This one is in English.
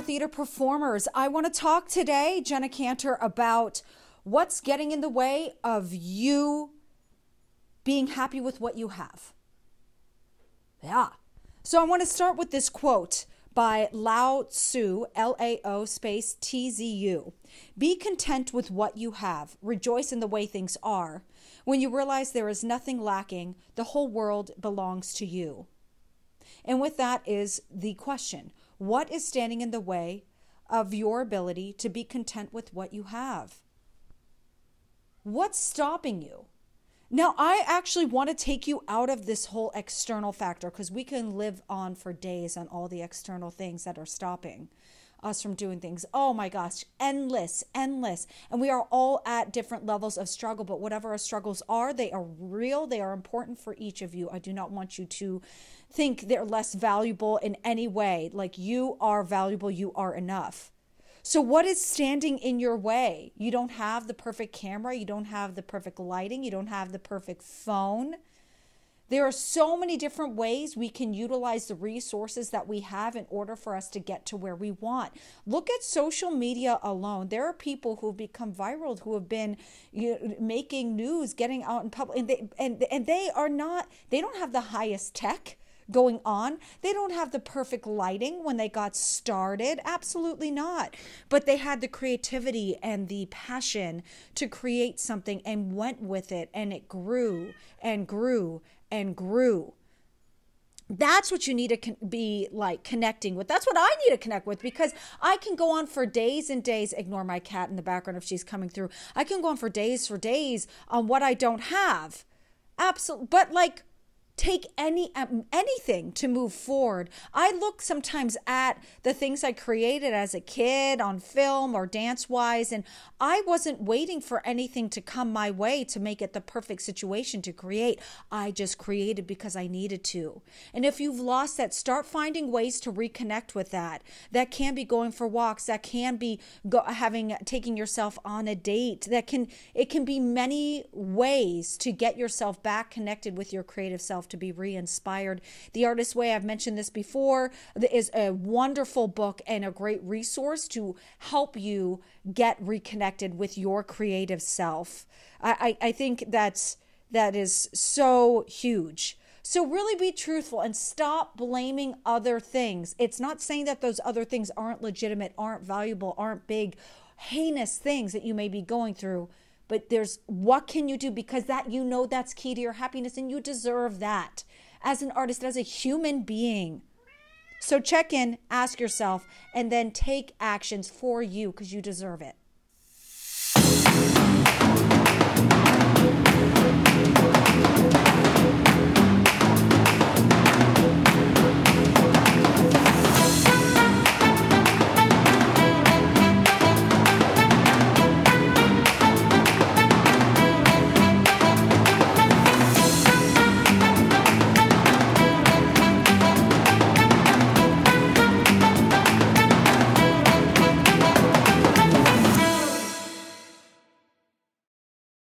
Musical theater performers. I want to talk today, Jenna Cantor, about what's getting in the way of you being happy with what you have. Yeah. So I want to start with this quote by Lao Tzu, L A O space T Z U. Be content with what you have, rejoice in the way things are. When you realize there is nothing lacking, the whole world belongs to you. And with that is the question what is standing in the way of your ability to be content with what you have? What's stopping you? Now, I actually want to take you out of this whole external factor because we can live on for days on all the external things that are stopping us from doing things. Oh my gosh, endless, endless. And we are all at different levels of struggle, but whatever our struggles are, they are real, they are important for each of you. I do not want you to think they're less valuable in any way. Like you are valuable, you are enough. So, what is standing in your way? You don't have the perfect camera, you don't have the perfect lighting, you don't have the perfect phone. There are so many different ways we can utilize the resources that we have in order for us to get to where we want. Look at social media alone. There are people who have become viral who have been you know, making news, getting out in public, and they, and, and they are not, they don't have the highest tech going on. They don't have the perfect lighting when they got started. Absolutely not. But they had the creativity and the passion to create something and went with it, and it grew and grew and grew. That's what you need to be like connecting with. That's what I need to connect with because I can go on for days and days. Ignore my cat in the background if she's coming through. I can go on for days for days on what I don't have. Absolutely. But like, take any um, anything to move forward. I look sometimes at the things I created as a kid on film or dance wise and I wasn't waiting for anything to come my way to make it the perfect situation to create. I just created because I needed to. And if you've lost that, start finding ways to reconnect with that. That can be going for walks, that can be go, having taking yourself on a date. That can it can be many ways to get yourself back connected with your creative self to be re inspired. The Artist Way, I've mentioned this before, is a wonderful book and a great resource to help you get reconnected with your creative self. I, I, I think that's that is so huge. So, really be truthful and stop blaming other things. It's not saying that those other things aren't legitimate, aren't valuable, aren't big, heinous things that you may be going through but there's what can you do? Because that you know that's key to your happiness and you deserve that. As an artist as a human being. So check in ask yourself and then take actions for you because you deserve it